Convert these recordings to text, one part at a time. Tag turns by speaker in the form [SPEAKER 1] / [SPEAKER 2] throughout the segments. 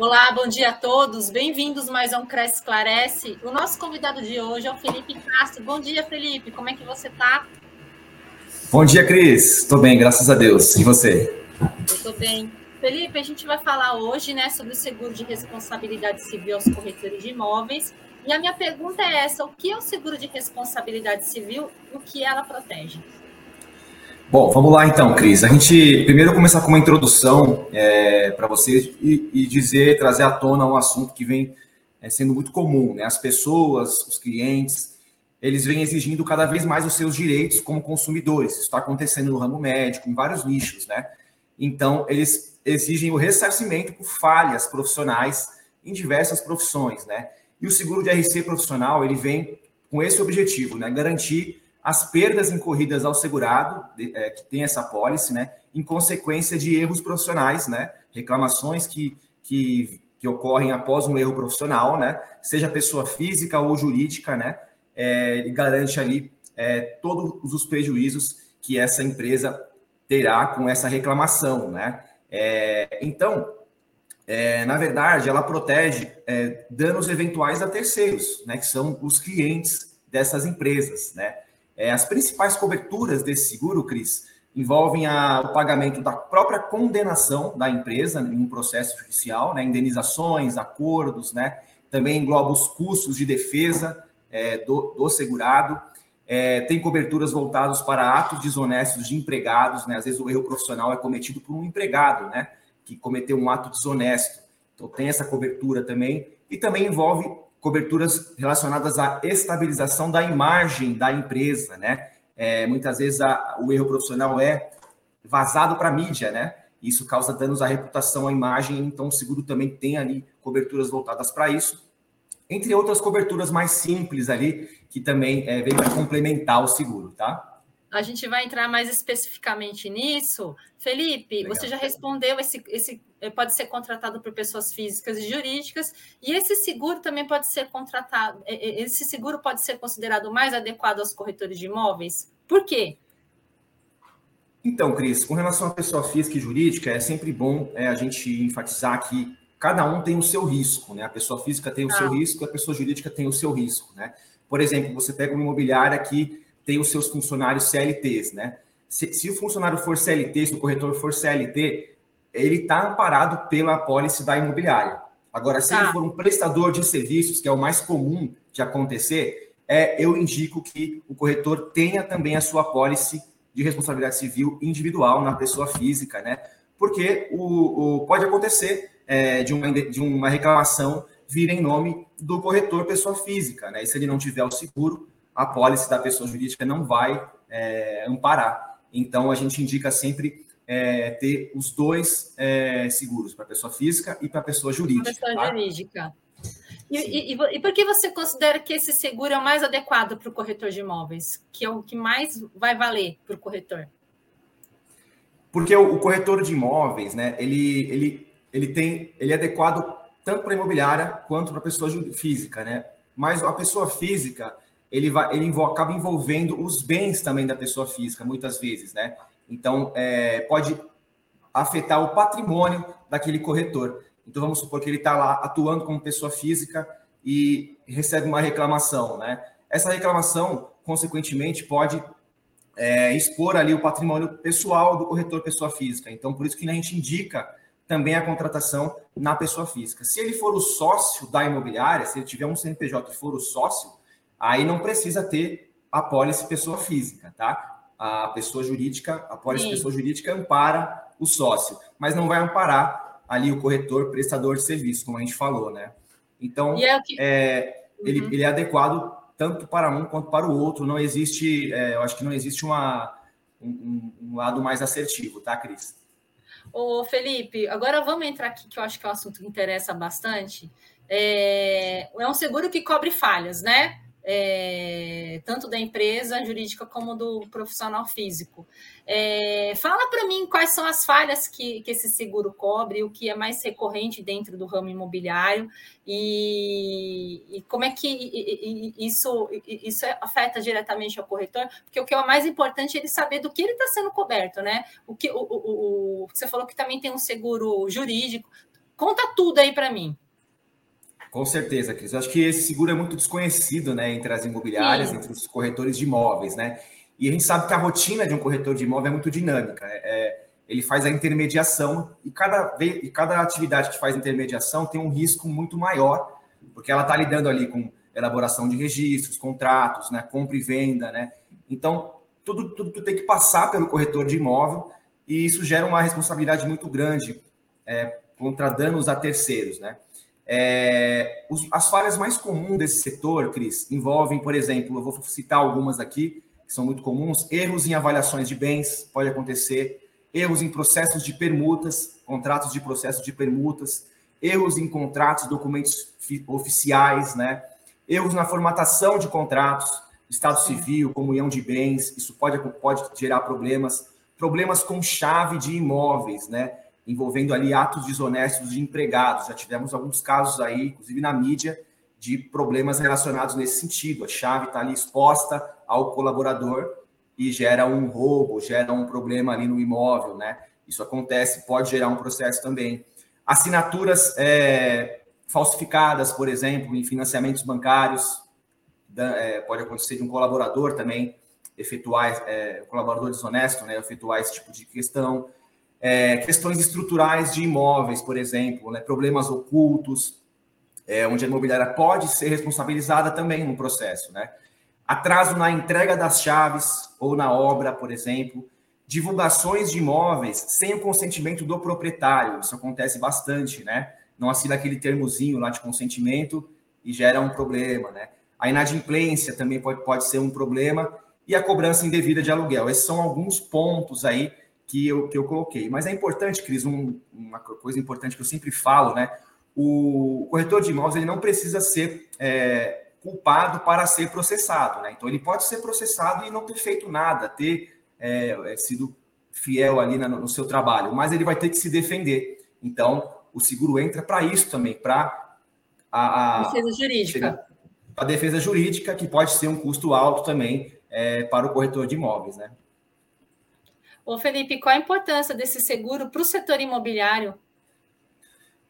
[SPEAKER 1] Olá, bom dia a todos. Bem-vindos mais a um Cresce Esclarece. O nosso convidado de hoje é o Felipe Castro. Bom dia, Felipe. Como é que você está?
[SPEAKER 2] Bom dia, Cris. Estou bem, graças a Deus. E você?
[SPEAKER 1] Eu estou bem. Felipe, a gente vai falar hoje né, sobre o seguro de responsabilidade civil aos corretores de imóveis. E a minha pergunta é essa: o que é o seguro de responsabilidade civil e o que ela protege?
[SPEAKER 2] Bom, vamos lá então, Cris. A gente primeiro começar com uma introdução é, para vocês e, e, dizer, trazer à tona um assunto que vem é, sendo muito comum. Né? As pessoas, os clientes, eles vêm exigindo cada vez mais os seus direitos como consumidores. Isso está acontecendo no ramo médico, em vários nichos, né? Então, eles exigem o ressarcimento por falhas profissionais em diversas profissões, né? E o seguro de RC profissional, ele vem com esse objetivo, né? Garantir as perdas incorridas ao segurado, é, que tem essa pólice, né, em consequência de erros profissionais, né, reclamações que, que, que ocorrem após um erro profissional, né, seja pessoa física ou jurídica, né, é, garante ali é, todos os prejuízos que essa empresa terá com essa reclamação, né. É, então, é, na verdade, ela protege é, danos eventuais a terceiros, né, que são os clientes dessas empresas, né. É, as principais coberturas desse seguro, Cris, envolvem a, o pagamento da própria condenação da empresa em um processo judicial, né, indenizações, acordos, né, também engloba os custos de defesa é, do, do, segurado, é, tem coberturas voltadas para atos desonestos de empregados, né, às vezes o erro profissional é cometido por um empregado, né, que cometeu um ato desonesto, então tem essa cobertura também, e também envolve coberturas relacionadas à estabilização da imagem da empresa, né? É, muitas vezes a, o erro profissional é vazado para a mídia, né? Isso causa danos à reputação, à imagem, então o seguro também tem ali coberturas voltadas para isso, entre outras coberturas mais simples ali, que também é, vem para complementar o seguro, tá?
[SPEAKER 1] A gente vai entrar mais especificamente nisso. Felipe, Legal. você já respondeu esse, esse eh, pode ser contratado por pessoas físicas e jurídicas, e esse seguro também pode ser contratado, eh, eh, esse seguro pode ser considerado mais adequado aos corretores de imóveis? Por quê?
[SPEAKER 2] Então, Cris, com relação à pessoa física e jurídica, é sempre bom é, a gente enfatizar que cada um tem o seu risco, né? A pessoa física tem o ah. seu risco, a pessoa jurídica tem o seu risco, né? Por exemplo, você pega uma imobiliária que tem os seus funcionários CLTs, né? Se, se o funcionário for CLT, se o corretor for CLT, ele está amparado pela apólice da imobiliária. Agora, se tá. ele for um prestador de serviços, que é o mais comum de acontecer, é, eu indico que o corretor tenha também a sua apólice de responsabilidade civil individual na pessoa física, né? Porque o, o pode acontecer é, de, uma, de uma reclamação vir em nome do corretor pessoa física, né? E se ele não tiver o seguro, a pólice da pessoa jurídica não vai é, amparar. Então, a gente indica sempre é, ter os dois é, seguros, para a pessoa física e para a pessoa jurídica.
[SPEAKER 1] Pessoa tá? jurídica. E, e, e, por que você considera que esse seguro é o mais adequado para o corretor de imóveis? Que é o que mais vai valer para o corretor?
[SPEAKER 2] Porque o, o, corretor de imóveis, né, ele, ele, ele tem, ele é adequado tanto para a imobiliária quanto para a pessoa física, né? Mas a pessoa física, ele, vai, ele acaba envolvendo os bens também da pessoa física, muitas vezes, né? Então, é, pode afetar o patrimônio daquele corretor. Então, vamos supor que ele está lá atuando como pessoa física e recebe uma reclamação, né? Essa reclamação, consequentemente, pode é, expor ali o patrimônio pessoal do corretor pessoa física. Então, por isso que a gente indica também a contratação na pessoa física. Se ele for o sócio da imobiliária, se ele tiver um CNPJ e for o sócio, aí não precisa ter a pólice pessoa física, tá? A pessoa jurídica, a pólice Sim. pessoa jurídica ampara o sócio, mas não vai amparar ali o corretor prestador de serviço, como a gente falou, né? Então, é que... é, uhum. ele, ele é adequado tanto para um quanto para o outro. Não existe, é, eu acho que não existe uma, um, um, lado mais assertivo, tá, Cris?
[SPEAKER 1] Ô, Felipe, agora vamos entrar aqui, que eu acho que é um assunto que interessa bastante. É, é um seguro que cobre falhas, né? É, tanto da empresa jurídica como do profissional físico. É, fala para mim quais são as falhas que, que esse seguro cobre, o que é mais recorrente dentro do ramo imobiliário e, e como é que isso, isso afeta diretamente ao corretor, porque o que é mais importante é ele saber do que ele está sendo coberto, né? O que o, o, o, você falou que também tem um seguro jurídico, Conta tudo aí para mim.
[SPEAKER 2] Com certeza, Cris. Eu acho que esse seguro é muito desconhecido, né, entre as imobiliárias, Sim. entre os corretores de imóveis, né? E a gente sabe que a rotina de um corretor de imóvel é muito dinâmica. É, é ele faz a intermediação e cada, e cada atividade que faz intermediação tem um risco muito maior, porque ela está lidando ali com elaboração de registros, contratos, né, compra e venda, né? Então, tudo, tudo, tudo tem que passar pelo corretor de imóvel e isso gera uma responsabilidade muito grande é, contra danos a terceiros, né? É, os, as falhas mais comuns desse setor, Cris, envolvem, por exemplo, eu vou citar algumas aqui, que são muito comuns, erros em avaliações de bens, pode acontecer, erros em processos de permutas, contratos de processos de permutas, erros em contratos, documentos oficiais, né? erros na formatação de contratos, estado civil, comunhão de bens, isso pode, pode gerar problemas, problemas com chave de imóveis, né? Envolvendo ali atos desonestos de empregados. Já tivemos alguns casos aí, inclusive na mídia, de problemas relacionados nesse sentido. A chave está ali exposta ao colaborador e gera um roubo, gera um problema ali no imóvel, né? Isso acontece, pode gerar um processo também. Assinaturas é, falsificadas, por exemplo, em financiamentos bancários, é, pode acontecer de um colaborador também efetuar, é, colaborador desonesto, né, efetuar esse tipo de questão é, questões estruturais de imóveis, por exemplo, né, problemas ocultos, é, onde a imobiliária pode ser responsabilizada também no processo, né? Atraso na entrega das chaves ou na obra, por exemplo, divulgações de imóveis sem o consentimento do proprietário, isso acontece bastante, né? Não assina aquele termozinho lá de consentimento e gera um problema, né? A inadimplência também pode, pode ser um problema e a cobrança indevida de aluguel. Esses são alguns pontos aí que eu, que eu coloquei. Mas é importante, Cris, um, uma coisa importante que eu sempre falo, né? O corretor de imóveis ele não precisa ser é, culpado para ser processado, né? Então ele pode ser processado e não ter feito nada, ter é, é sido fiel ali no, no seu trabalho, mas ele vai ter que se defender. Então o seguro entra para isso também, para
[SPEAKER 1] a, a, defesa jurídica.
[SPEAKER 2] A defesa jurídica, que pode ser um custo alto também é, para o corretor de imóveis, né?
[SPEAKER 1] Ô Felipe, qual a importância desse seguro para o setor imobiliário?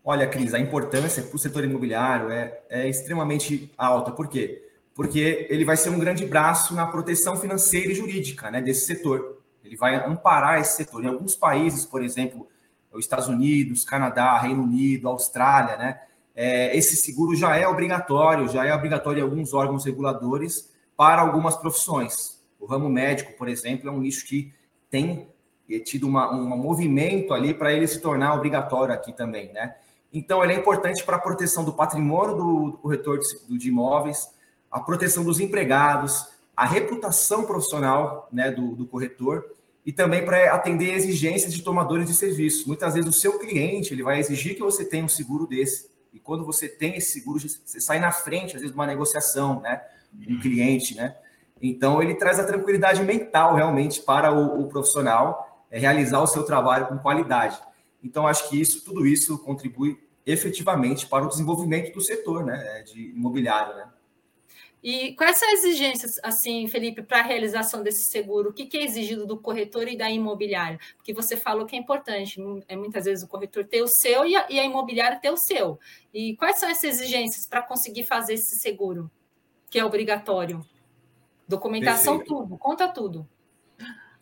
[SPEAKER 2] Olha, Cris, a importância para o setor imobiliário é, é extremamente alta. Por quê? Porque ele vai ser um grande braço na proteção financeira e jurídica né, desse setor. Ele vai amparar esse setor. Em alguns países, por exemplo, os Estados Unidos, Canadá, Reino Unido, Austrália, né, é, esse seguro já é obrigatório, já é obrigatório em alguns órgãos reguladores para algumas profissões. O ramo médico, por exemplo, é um nicho que tem tido uma, um movimento ali para ele se tornar obrigatório aqui também, né? Então, ele é importante para a proteção do patrimônio do, do corretor de, de, imóveis, a proteção dos empregados, a reputação profissional né, do, do corretor e também para atender exigências de tomadores de serviço. Muitas vezes o seu cliente ele vai exigir que você tenha um seguro desse. E quando você tem esse seguro, você sai na frente, às vezes, de uma negociação, né? Um cliente, né? Então, ele traz a tranquilidade mental realmente para o, o profissional é, realizar o seu trabalho com qualidade. Então, acho que isso, tudo isso contribui efetivamente para o desenvolvimento do setor né, de imobiliário. Né?
[SPEAKER 1] E quais são as exigências, assim, Felipe, para a realização desse seguro? O que é exigido do corretor e da imobiliária? Porque você falou que é importante, é muitas vezes o corretor ter o seu e a, e a imobiliária ter o seu. E quais são essas exigências para conseguir fazer esse seguro, que é obrigatório? Documentação, Perfeito. tudo, conta tudo.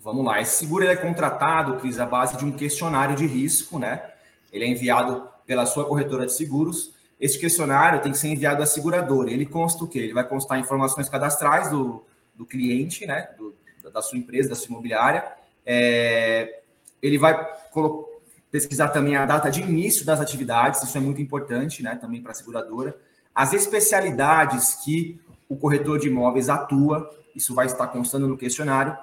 [SPEAKER 2] Vamos lá, esse seguro é contratado, Cris, à base de um questionário de risco, né? Ele é enviado pela sua corretora de seguros. Esse questionário tem que ser enviado à seguradora. Ele consta o quê? Ele vai constar informações cadastrais do, do cliente, né? Do, da sua empresa, da sua imobiliária. É, ele vai pesquisar também a data de início das atividades, isso é muito importante, né? Também para a seguradora. As especialidades que o corretor de imóveis atua, isso vai estar constando no questionário.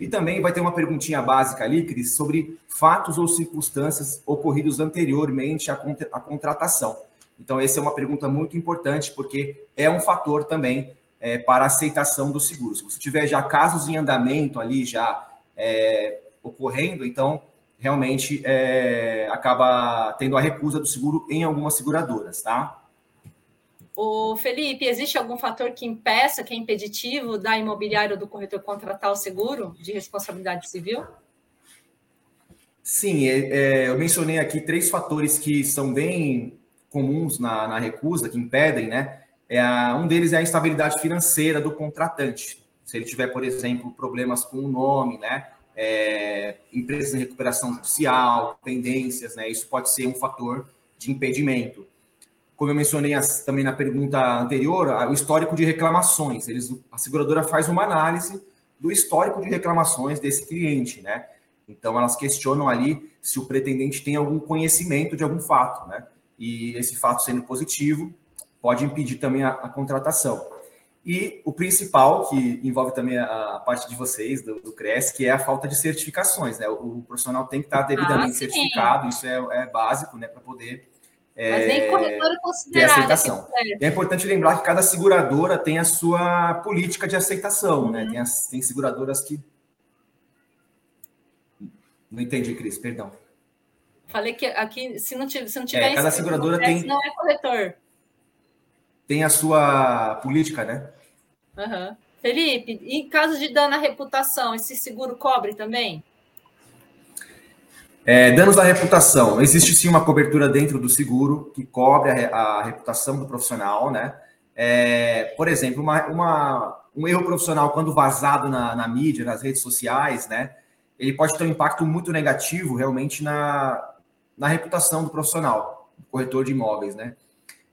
[SPEAKER 2] E também vai ter uma perguntinha básica ali, Cris, sobre fatos ou circunstâncias ocorridos anteriormente à, à contratação. Então, essa é uma pergunta muito importante, porque é um fator também é, para a aceitação do seguro. Se você tiver já casos em andamento ali, já é, ocorrendo, então realmente é, acaba tendo a recusa do seguro em algumas seguradoras, tá?
[SPEAKER 1] O Felipe, existe algum fator que impeça, que é impeditivo da imobiliária ou do corretor contratar o seguro de responsabilidade civil?
[SPEAKER 2] Sim, é, é, eu mencionei aqui três fatores que são bem comuns na, na recusa, que impedem, né? É a, um deles é a instabilidade financeira do contratante. Se ele tiver, por exemplo, problemas com o nome, né? É, empresas em recuperação judicial, pendências, né? Isso pode ser um fator de impedimento. Como eu mencionei as, também na pergunta anterior, o histórico de reclamações. Eles, a seguradora faz uma análise do histórico de reclamações desse cliente, né? Então elas questionam ali se o pretendente tem algum conhecimento de algum fato, né? E esse fato sendo positivo pode impedir também a, a contratação. E o principal, que envolve também a, a parte de vocês, do, do CRES, que é a falta de certificações, né? O, o profissional tem que estar devidamente ah, certificado, isso é, é básico, né? Para poder
[SPEAKER 1] mas nem corretora considerada.
[SPEAKER 2] aceitação. É importante lembrar que cada seguradora tem a sua política de aceitação, né? uhum. Tem, as, tem seguradoras que. Não entendi, Cris, perdão.
[SPEAKER 1] Falei que aqui, se não tiver, se não tiver
[SPEAKER 2] é, cada seguradora tem.
[SPEAKER 1] Não é corretor.
[SPEAKER 2] Tem a sua política, né?
[SPEAKER 1] Uhum. Felipe, em caso de dano à reputação, esse seguro cobre também?
[SPEAKER 2] É, danos à reputação. Existe sim uma cobertura dentro do seguro que cobre a, a reputação do profissional, né? É, por exemplo, uma, uma, um erro profissional, quando vazado na, na, mídia, nas redes sociais, né? Ele pode ter um impacto muito negativo realmente na, na reputação do profissional, do corretor de imóveis, né?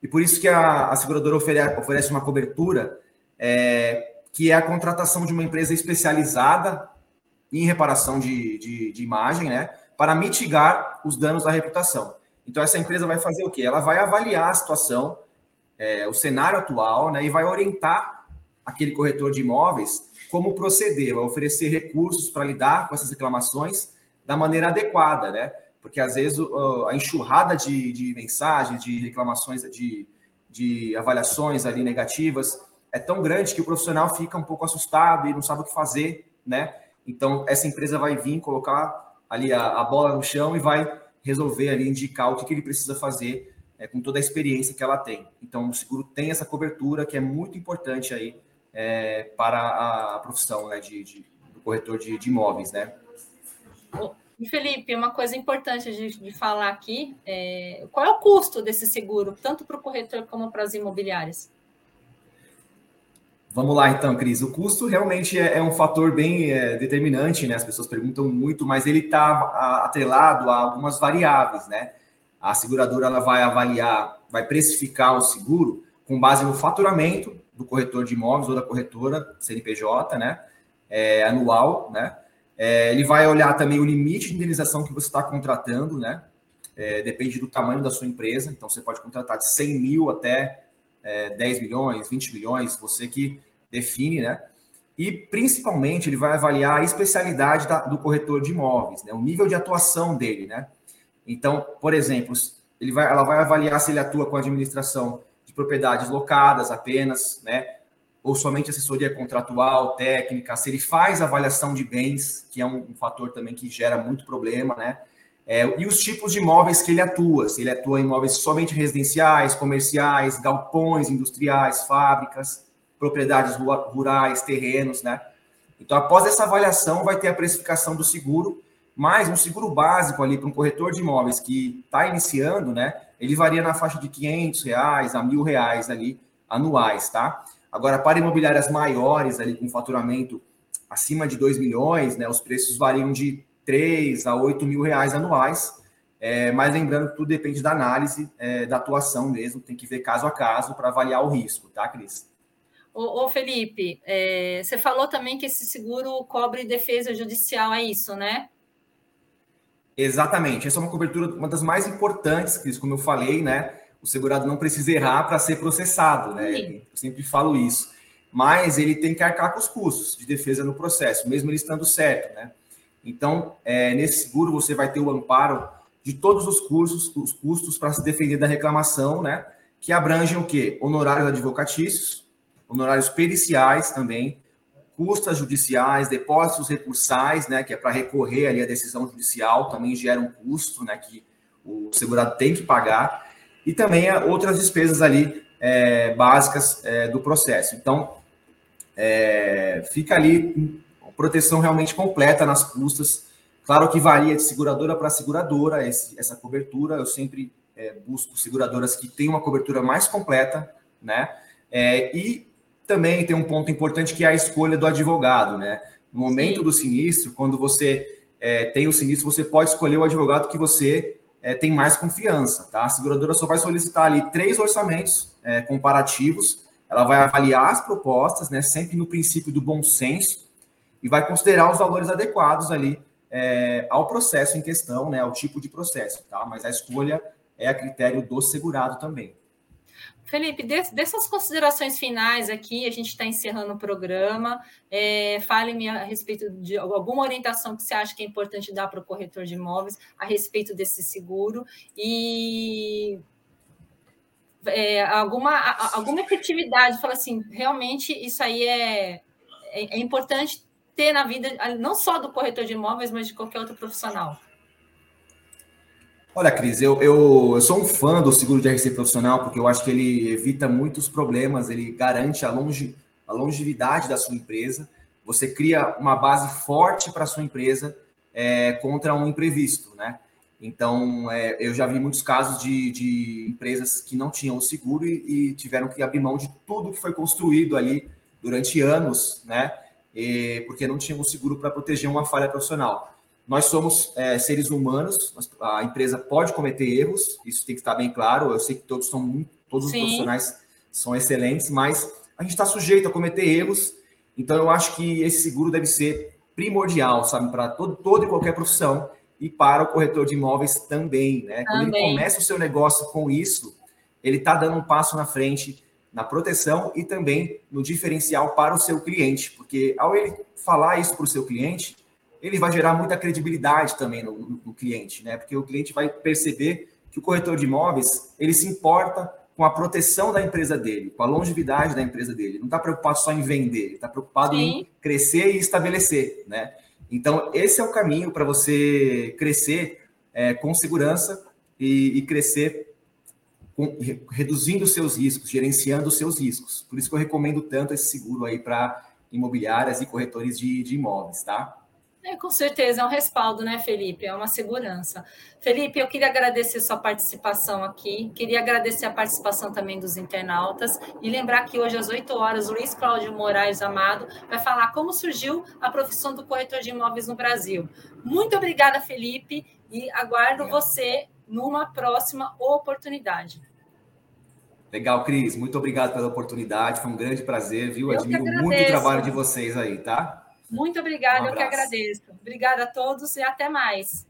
[SPEAKER 2] E por isso que a, a seguradora oferece, oferece uma cobertura é, que é a contratação de uma empresa especializada em reparação de, de, de imagem, né? Para mitigar os danos à reputação. Então, essa empresa vai fazer o quê? Ela vai avaliar a situação, é, o cenário atual, né, e vai orientar aquele corretor de imóveis como proceder, vai oferecer recursos para lidar com essas reclamações da maneira adequada, né? Porque às vezes a enxurrada de, de mensagens, de reclamações, de, de avaliações ali negativas é tão grande que o profissional fica um pouco assustado e não sabe o que fazer, né? Então, essa empresa vai vir colocar ali a, a, bola no chão e vai resolver ali, indicar o que, que ele precisa fazer é, com toda a experiência que ela tem. Então, o seguro tem essa cobertura que é muito importante aí é, para a profissão né, de, de, do corretor de, de imóveis, né?
[SPEAKER 1] Felipe, uma coisa importante de, de falar aqui é qual é o custo desse seguro, tanto para o corretor como para as imobiliárias?
[SPEAKER 2] Vamos lá, então, Cris. O custo realmente é, é um fator bem é, determinante, né? As pessoas perguntam muito, mas ele está atrelado a algumas variáveis, né? A seguradora ela vai avaliar, vai precificar o seguro com base no faturamento do corretor de imóveis ou da corretora CNPJ, né? É, anual, né? É, ele vai olhar também o limite de indenização que você está contratando, né? É, depende do tamanho da sua empresa. Então, você pode contratar de 100 mil até é, 10 milhões, 20 milhões, você que define, né? E principalmente ele vai avaliar a especialidade da, do corretor de imóveis, né? O nível de atuação dele, né? Então, por exemplo, ele vai, ela vai avaliar se ele atua com administração de propriedades locadas apenas, né? Ou somente assessoria contratual, técnica, se ele faz avaliação de bens, que é um, um fator também que gera muito problema, né? É, e os tipos de imóveis que ele atua, se ele atua em imóveis somente residenciais, comerciais, galpões industriais, fábricas, propriedades rurais, terrenos, né? Então, após essa avaliação, vai ter a precificação do seguro, mais um seguro básico ali para um corretor de imóveis que está iniciando, né? Ele varia na faixa de 500 reais a mil reais ali anuais, tá? Agora, para imobiliárias maiores ali com faturamento acima de 2 milhões, né? Os preços variam de 3 a 8 mil reais anuais. É, mas lembrando que tudo depende da análise é, da atuação mesmo, tem que ver caso a caso para avaliar o risco, tá, Cris?
[SPEAKER 1] Ô, ô Felipe, é, você falou também que esse seguro cobre defesa judicial, é isso, né?
[SPEAKER 2] Exatamente. Essa é uma cobertura, uma das mais importantes, Cris, como eu falei, né? O segurado não precisa errar para ser processado, né? Sim. Eu sempre falo isso. Mas ele tem que arcar com os custos de defesa no processo, mesmo ele estando certo, né? Então, é, nesse seguro você vai ter o amparo de todos os cursos, os custos para se defender da reclamação, né? Que abrangem o quê? Honorários advocatícios, honorários periciais também, custas judiciais, depósitos recursais, né? Que é para recorrer ali à decisão judicial, também gera um custo, né? Que o segurado tem que pagar e também outras despesas ali é, básicas é, do processo. Então, é, fica ali proteção realmente completa nas custas, Claro que varia de seguradora para seguradora esse, essa cobertura. Eu sempre é, busco seguradoras que tenham uma cobertura mais completa, né? É, e também tem um ponto importante que é a escolha do advogado, né? No momento do sinistro, quando você é, tem o sinistro, você pode escolher o advogado que você é, tem mais confiança, tá? A seguradora só vai solicitar ali três orçamentos é, comparativos, ela vai avaliar as propostas, né? Sempre no princípio do bom senso e vai considerar os valores adequados ali é, ao processo em questão, né? Ao tipo de processo, tá? Mas a escolha é a critério do segurado também.
[SPEAKER 1] Felipe, dessas considerações finais aqui, a gente está encerrando o programa. É, Fale-me a respeito de alguma orientação que você acha que é importante dar para o corretor de imóveis a respeito desse seguro e é, alguma, alguma efetividade. Fala assim, realmente isso aí é, é, é importante ter na vida, não só do corretor de imóveis, mas de qualquer outro profissional.
[SPEAKER 2] Olha, Cris, eu, eu, eu, sou um fã do seguro de RC profissional porque eu acho que ele evita muitos problemas, ele garante a, longe, a longevidade da sua empresa, você cria uma base forte para a sua empresa é, contra um imprevisto, né? Então, é, eu já vi muitos casos de, de, empresas que não tinham o seguro e, e, tiveram que abrir mão de tudo que foi construído ali durante anos, né? E, porque não tinham o seguro para proteger uma falha profissional. Nós somos é, seres humanos, a empresa pode cometer erros, isso tem que estar bem claro. Eu sei que todos são muito, todos Sim. os profissionais são excelentes, mas a gente está sujeito a cometer erros. Então eu acho que esse seguro deve ser primordial, sabe, para todo, toda e qualquer profissão e para o corretor de imóveis também, né? Também. Quando ele começa o seu negócio com isso, ele está dando um passo na frente na proteção e também no diferencial para o seu cliente, porque ao ele falar isso para o seu cliente, ele vai gerar muita credibilidade também no, no, no, cliente, né? Porque o cliente vai perceber que o corretor de imóveis ele se importa com a proteção da empresa dele, com a longevidade da empresa dele. Não está preocupado só em vender, ele está preocupado Sim. em crescer e estabelecer, né? Então esse é o caminho para você crescer é, com segurança e, e crescer reduzindo os seus riscos, gerenciando os seus riscos. Por isso que eu recomendo tanto esse seguro aí para imobiliárias e corretores de, de imóveis, tá?
[SPEAKER 1] É, com certeza, é um respaldo, né, Felipe? É uma segurança. Felipe, eu queria agradecer sua participação aqui, queria agradecer a participação também dos internautas e lembrar que hoje, às 8 horas, o Luiz Cláudio Moraes Amado vai falar como surgiu a profissão do corretor de imóveis no Brasil. Muito obrigada, Felipe, e aguardo você numa próxima oportunidade.
[SPEAKER 2] Legal, Cris. Muito obrigado pela oportunidade. Foi um grande prazer, viu? Eu Admiro muito o trabalho de vocês aí, tá?
[SPEAKER 1] Muito obrigada, um eu que agradeço. Obrigada a todos e até mais.